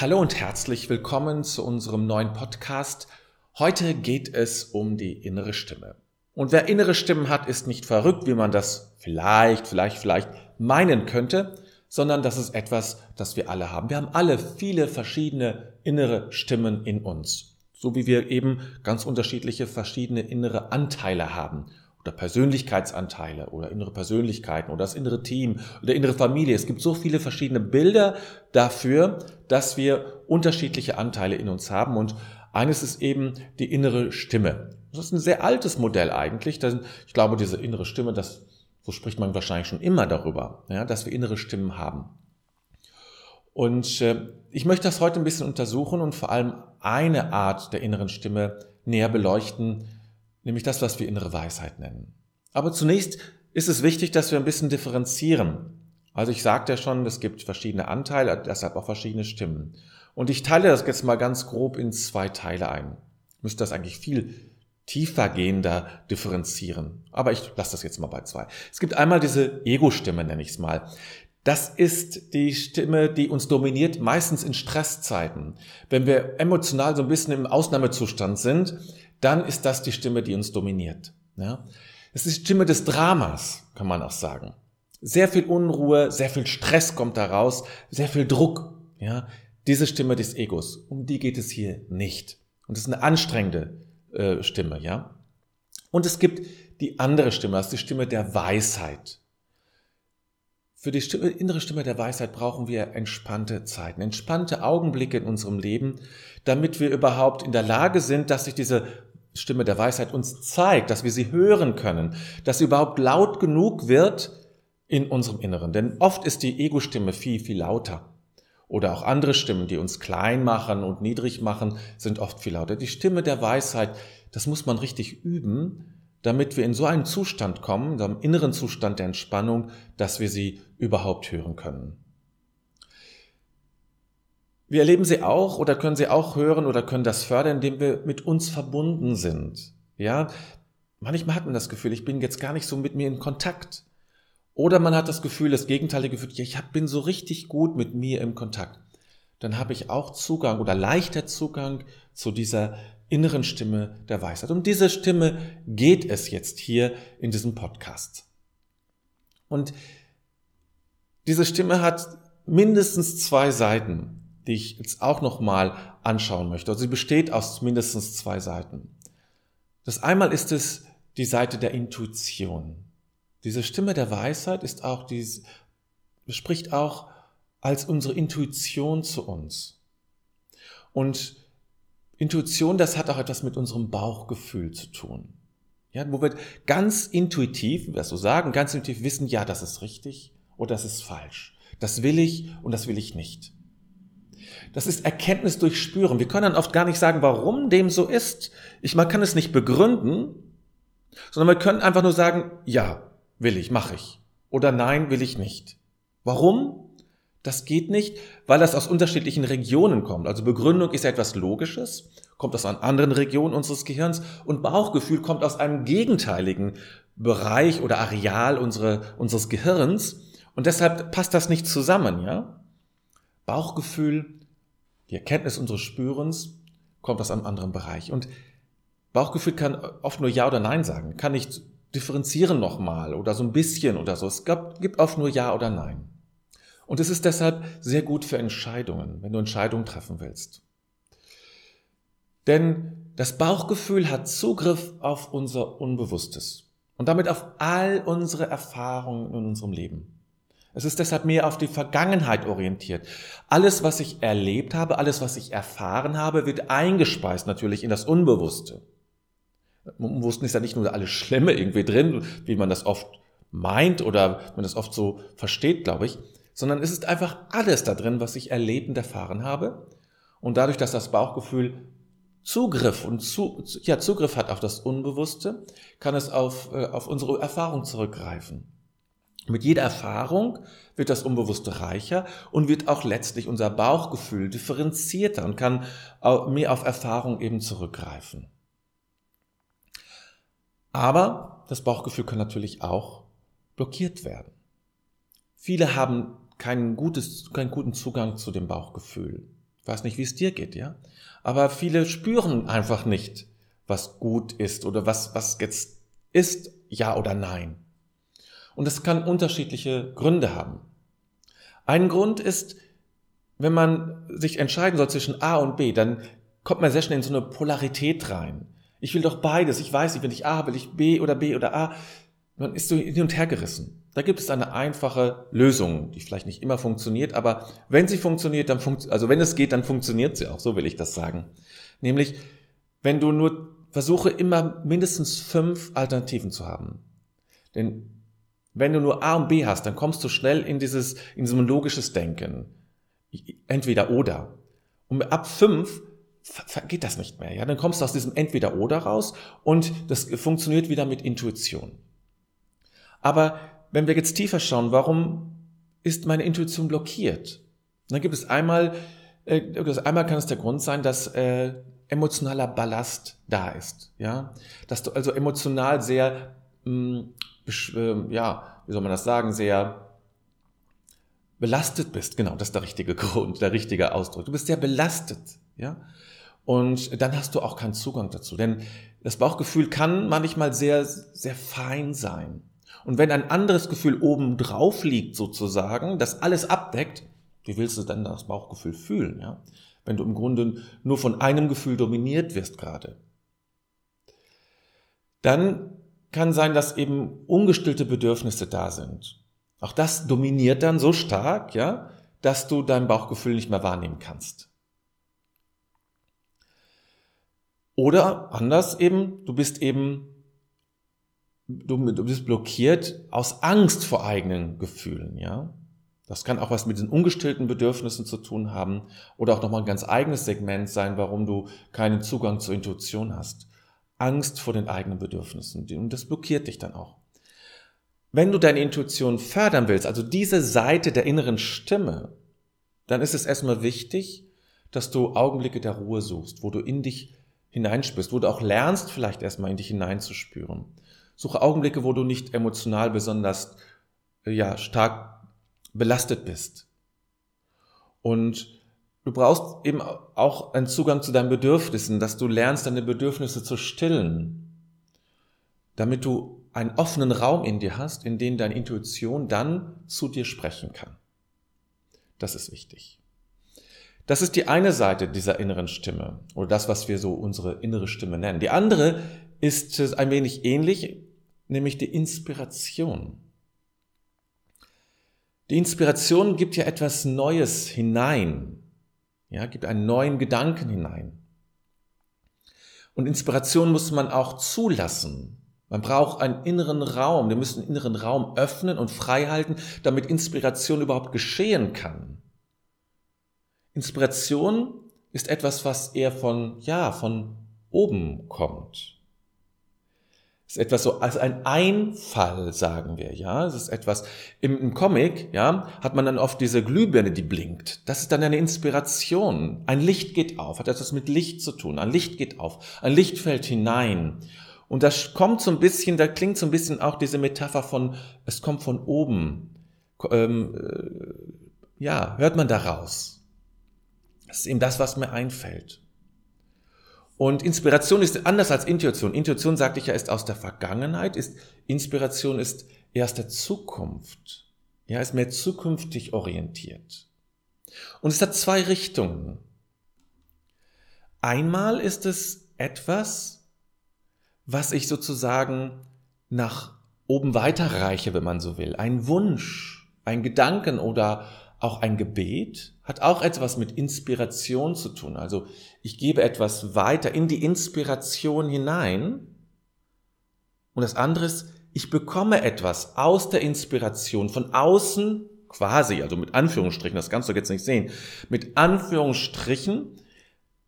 Hallo und herzlich willkommen zu unserem neuen Podcast. Heute geht es um die innere Stimme. Und wer innere Stimmen hat, ist nicht verrückt, wie man das vielleicht, vielleicht, vielleicht meinen könnte, sondern das ist etwas, das wir alle haben. Wir haben alle viele verschiedene innere Stimmen in uns. So wie wir eben ganz unterschiedliche verschiedene innere Anteile haben oder Persönlichkeitsanteile oder innere Persönlichkeiten oder das innere Team oder innere Familie. Es gibt so viele verschiedene Bilder dafür, dass wir unterschiedliche Anteile in uns haben und eines ist eben die innere Stimme. Das ist ein sehr altes Modell eigentlich. Ich glaube, diese innere Stimme, das, so spricht man wahrscheinlich schon immer darüber, ja, dass wir innere Stimmen haben. Und äh, ich möchte das heute ein bisschen untersuchen und vor allem eine Art der inneren Stimme näher beleuchten, nämlich das, was wir innere Weisheit nennen. Aber zunächst ist es wichtig, dass wir ein bisschen differenzieren. Also ich sagte ja schon, es gibt verschiedene Anteile, deshalb auch verschiedene Stimmen. Und ich teile das jetzt mal ganz grob in zwei Teile ein. Ich müsste das eigentlich viel tiefergehender differenzieren. Aber ich lasse das jetzt mal bei zwei. Es gibt einmal diese Ego-Stimme, nenne ich es mal. Das ist die Stimme, die uns dominiert, meistens in Stresszeiten. Wenn wir emotional so ein bisschen im Ausnahmezustand sind, dann ist das die Stimme, die uns dominiert. Ja? Es ist die Stimme des Dramas, kann man auch sagen. Sehr viel Unruhe, sehr viel Stress kommt da raus, sehr viel Druck. Ja? Diese Stimme des Egos, um die geht es hier nicht. Und es ist eine anstrengende äh, Stimme, ja. Und es gibt die andere Stimme, das ist die Stimme der Weisheit. Für die Stimme, innere Stimme der Weisheit brauchen wir entspannte Zeiten, entspannte Augenblicke in unserem Leben, damit wir überhaupt in der Lage sind, dass sich diese Stimme der Weisheit uns zeigt, dass wir sie hören können, dass sie überhaupt laut genug wird in unserem Inneren. Denn oft ist die Ego-Stimme viel, viel lauter. Oder auch andere Stimmen, die uns klein machen und niedrig machen, sind oft viel lauter. Die Stimme der Weisheit, das muss man richtig üben, damit wir in so einen Zustand kommen, in so einem inneren Zustand der Entspannung, dass wir sie überhaupt hören können. Wir erleben sie auch oder können sie auch hören oder können das fördern, indem wir mit uns verbunden sind. Ja, manchmal hat man das Gefühl, ich bin jetzt gar nicht so mit mir in Kontakt. Oder man hat das Gefühl, das gegenteilige Gefühl, ja, ich bin so richtig gut mit mir im Kontakt. Dann habe ich auch Zugang oder leichter Zugang zu dieser inneren Stimme der Weisheit. Um diese Stimme geht es jetzt hier in diesem Podcast. Und diese Stimme hat mindestens zwei Seiten die ich jetzt auch nochmal anschauen möchte. Also sie besteht aus mindestens zwei Seiten. Das einmal ist es die Seite der Intuition. Diese Stimme der Weisheit ist auch dies, spricht auch als unsere Intuition zu uns. Und Intuition, das hat auch etwas mit unserem Bauchgefühl zu tun. Ja, wo wir ganz intuitiv, wie wir so sagen, ganz intuitiv wissen, ja, das ist richtig oder das ist falsch. Das will ich und das will ich nicht. Das ist Erkenntnis durch Spüren. Wir können dann oft gar nicht sagen, warum dem so ist. Ich, man kann es nicht begründen, sondern wir können einfach nur sagen, ja, will ich, mache ich. Oder nein, will ich nicht. Warum? Das geht nicht, weil das aus unterschiedlichen Regionen kommt. Also Begründung ist ja etwas Logisches, kommt aus einer anderen Region unseres Gehirns und Bauchgefühl kommt aus einem gegenteiligen Bereich oder Areal unsere, unseres Gehirns und deshalb passt das nicht zusammen, ja? Bauchgefühl die Erkenntnis unseres Spürens kommt aus einem anderen Bereich. Und Bauchgefühl kann oft nur Ja oder Nein sagen, kann nicht differenzieren nochmal oder so ein bisschen oder so. Es gibt oft nur Ja oder Nein. Und es ist deshalb sehr gut für Entscheidungen, wenn du Entscheidungen treffen willst. Denn das Bauchgefühl hat Zugriff auf unser Unbewusstes und damit auf all unsere Erfahrungen in unserem Leben. Es ist deshalb mehr auf die Vergangenheit orientiert. Alles, was ich erlebt habe, alles, was ich erfahren habe, wird eingespeist natürlich in das Unbewusste. Im Unbewussten ist ja nicht nur alles Schlimme irgendwie drin, wie man das oft meint oder man das oft so versteht, glaube ich, sondern es ist einfach alles da drin, was ich erlebt und erfahren habe. Und dadurch, dass das Bauchgefühl Zugriff und zu, ja, Zugriff hat auf das Unbewusste, kann es auf, äh, auf unsere Erfahrung zurückgreifen. Mit jeder Erfahrung wird das Unbewusste reicher und wird auch letztlich unser Bauchgefühl differenzierter und kann mehr auf Erfahrung eben zurückgreifen. Aber das Bauchgefühl kann natürlich auch blockiert werden. Viele haben keinen, gutes, keinen guten Zugang zu dem Bauchgefühl, weiß nicht, wie es dir geht, ja. Aber viele spüren einfach nicht, was gut ist oder was, was jetzt ist, ja oder nein. Und es kann unterschiedliche Gründe haben. Ein Grund ist, wenn man sich entscheiden soll zwischen A und B, dann kommt man sehr schnell in so eine Polarität rein. Ich will doch beides. Ich weiß nicht, wenn ich A will ich B oder B oder A. Man ist so hin und her gerissen. Da gibt es eine einfache Lösung, die vielleicht nicht immer funktioniert, aber wenn sie funktioniert, dann funktioniert, also wenn es geht, dann funktioniert sie auch. So will ich das sagen. Nämlich, wenn du nur versuche immer mindestens fünf Alternativen zu haben. Denn wenn du nur A und B hast, dann kommst du schnell in dieses, in so ein logisches Denken. Entweder oder. Und ab fünf geht das nicht mehr. Ja, dann kommst du aus diesem Entweder oder raus und das funktioniert wieder mit Intuition. Aber wenn wir jetzt tiefer schauen, warum ist meine Intuition blockiert? Dann gibt es einmal, äh, einmal kann es der Grund sein, dass äh, emotionaler Ballast da ist, ja, dass du also emotional sehr, ja, wie soll man das sagen, sehr belastet bist. Genau, das ist der richtige Grund, der richtige Ausdruck. Du bist sehr belastet, ja. Und dann hast du auch keinen Zugang dazu. Denn das Bauchgefühl kann manchmal sehr, sehr fein sein. Und wenn ein anderes Gefühl oben drauf liegt, sozusagen, das alles abdeckt, wie willst du dann das Bauchgefühl fühlen, ja? Wenn du im Grunde nur von einem Gefühl dominiert wirst gerade. Dann kann sein, dass eben ungestillte Bedürfnisse da sind. Auch das dominiert dann so stark, ja, dass du dein Bauchgefühl nicht mehr wahrnehmen kannst. Oder anders eben, du bist eben, du, du bist blockiert aus Angst vor eigenen Gefühlen, ja. Das kann auch was mit den ungestillten Bedürfnissen zu tun haben oder auch nochmal ein ganz eigenes Segment sein, warum du keinen Zugang zur Intuition hast. Angst vor den eigenen Bedürfnissen. Und das blockiert dich dann auch. Wenn du deine Intuition fördern willst, also diese Seite der inneren Stimme, dann ist es erstmal wichtig, dass du Augenblicke der Ruhe suchst, wo du in dich hineinspürst, wo du auch lernst, vielleicht erstmal in dich hineinzuspüren. Suche Augenblicke, wo du nicht emotional besonders ja, stark belastet bist. Und du brauchst eben auch einen Zugang zu deinen Bedürfnissen, dass du lernst, deine Bedürfnisse zu stillen, damit du einen offenen Raum in dir hast, in dem deine Intuition dann zu dir sprechen kann. Das ist wichtig. Das ist die eine Seite dieser inneren Stimme oder das, was wir so unsere innere Stimme nennen. Die andere ist ein wenig ähnlich, nämlich die Inspiration. Die Inspiration gibt ja etwas Neues hinein, ja, gibt einen neuen Gedanken hinein. Und Inspiration muss man auch zulassen. Man braucht einen inneren Raum. Wir müssen den inneren Raum öffnen und frei halten, damit Inspiration überhaupt geschehen kann. Inspiration ist etwas, was eher von, ja, von oben kommt. Ist etwas so als ein Einfall, sagen wir, ja. Es ist etwas, im, im Comic, ja, hat man dann oft diese Glühbirne, die blinkt. Das ist dann eine Inspiration. Ein Licht geht auf, hat etwas mit Licht zu tun. Ein Licht geht auf, ein Licht fällt hinein. Und das kommt so ein bisschen, da klingt so ein bisschen auch diese Metapher von, es kommt von oben. Ähm, äh, ja, hört man daraus. Das ist eben das, was mir einfällt. Und Inspiration ist anders als Intuition. Intuition, sagte ich ja, ist aus der Vergangenheit, ist Inspiration ist eher aus der Zukunft. Ja, ist mehr zukünftig orientiert. Und es hat zwei Richtungen. Einmal ist es etwas, was ich sozusagen nach oben weiterreiche, wenn man so will. Ein Wunsch, ein Gedanken oder auch ein Gebet hat auch etwas mit Inspiration zu tun. Also ich gebe etwas weiter in die Inspiration hinein. Und das andere ist, ich bekomme etwas aus der Inspiration von außen quasi, also mit Anführungsstrichen, das kannst du jetzt nicht sehen, mit Anführungsstrichen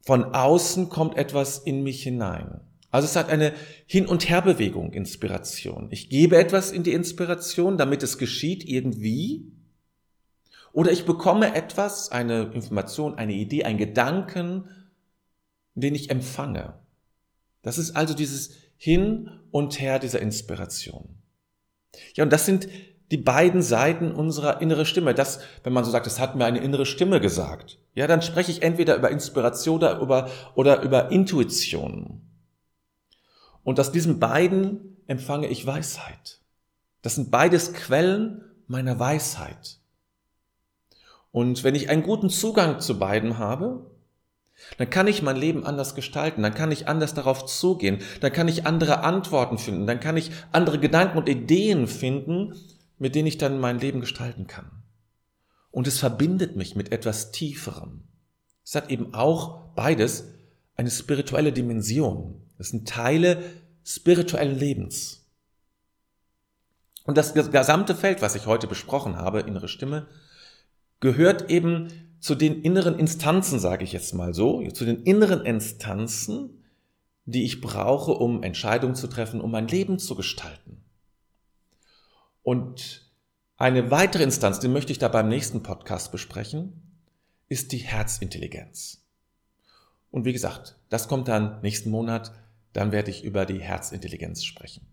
von außen kommt etwas in mich hinein. Also es hat eine Hin- und Herbewegung, Inspiration. Ich gebe etwas in die Inspiration, damit es geschieht irgendwie. Oder ich bekomme etwas, eine Information, eine Idee, einen Gedanken, den ich empfange. Das ist also dieses Hin und Her dieser Inspiration. Ja, und das sind die beiden Seiten unserer innere Stimme. Das, wenn man so sagt, es hat mir eine innere Stimme gesagt. Ja, dann spreche ich entweder über Inspiration oder über, oder über Intuition. Und aus diesen beiden empfange ich Weisheit. Das sind beides Quellen meiner Weisheit. Und wenn ich einen guten Zugang zu beiden habe, dann kann ich mein Leben anders gestalten, dann kann ich anders darauf zugehen, dann kann ich andere Antworten finden, dann kann ich andere Gedanken und Ideen finden, mit denen ich dann mein Leben gestalten kann. Und es verbindet mich mit etwas Tieferem. Es hat eben auch beides eine spirituelle Dimension. Es sind Teile spirituellen Lebens. Und das gesamte Feld, was ich heute besprochen habe, innere Stimme, gehört eben zu den inneren Instanzen, sage ich jetzt mal so, zu den inneren Instanzen, die ich brauche, um Entscheidungen zu treffen, um mein Leben zu gestalten. Und eine weitere Instanz, die möchte ich da beim nächsten Podcast besprechen, ist die Herzintelligenz. Und wie gesagt, das kommt dann nächsten Monat, dann werde ich über die Herzintelligenz sprechen.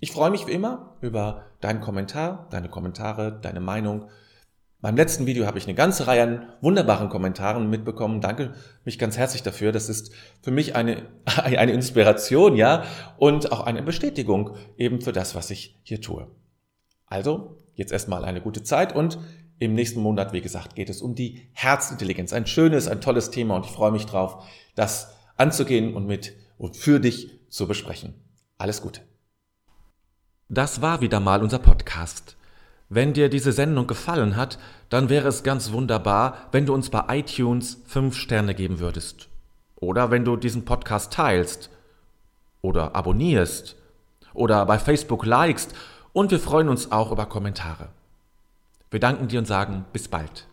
Ich freue mich wie immer über deinen Kommentar, deine Kommentare, deine Meinung, beim letzten Video habe ich eine ganze Reihe an wunderbaren Kommentaren mitbekommen. Danke mich ganz herzlich dafür. Das ist für mich eine, eine Inspiration, ja, und auch eine Bestätigung eben für das, was ich hier tue. Also, jetzt erstmal eine gute Zeit und im nächsten Monat, wie gesagt, geht es um die Herzintelligenz. Ein schönes, ein tolles Thema und ich freue mich drauf, das anzugehen und mit und für dich zu besprechen. Alles Gute. Das war wieder mal unser Podcast. Wenn dir diese Sendung gefallen hat, dann wäre es ganz wunderbar, wenn du uns bei iTunes 5 Sterne geben würdest. Oder wenn du diesen Podcast teilst. Oder abonnierst. Oder bei Facebook likest. Und wir freuen uns auch über Kommentare. Wir danken dir und sagen bis bald.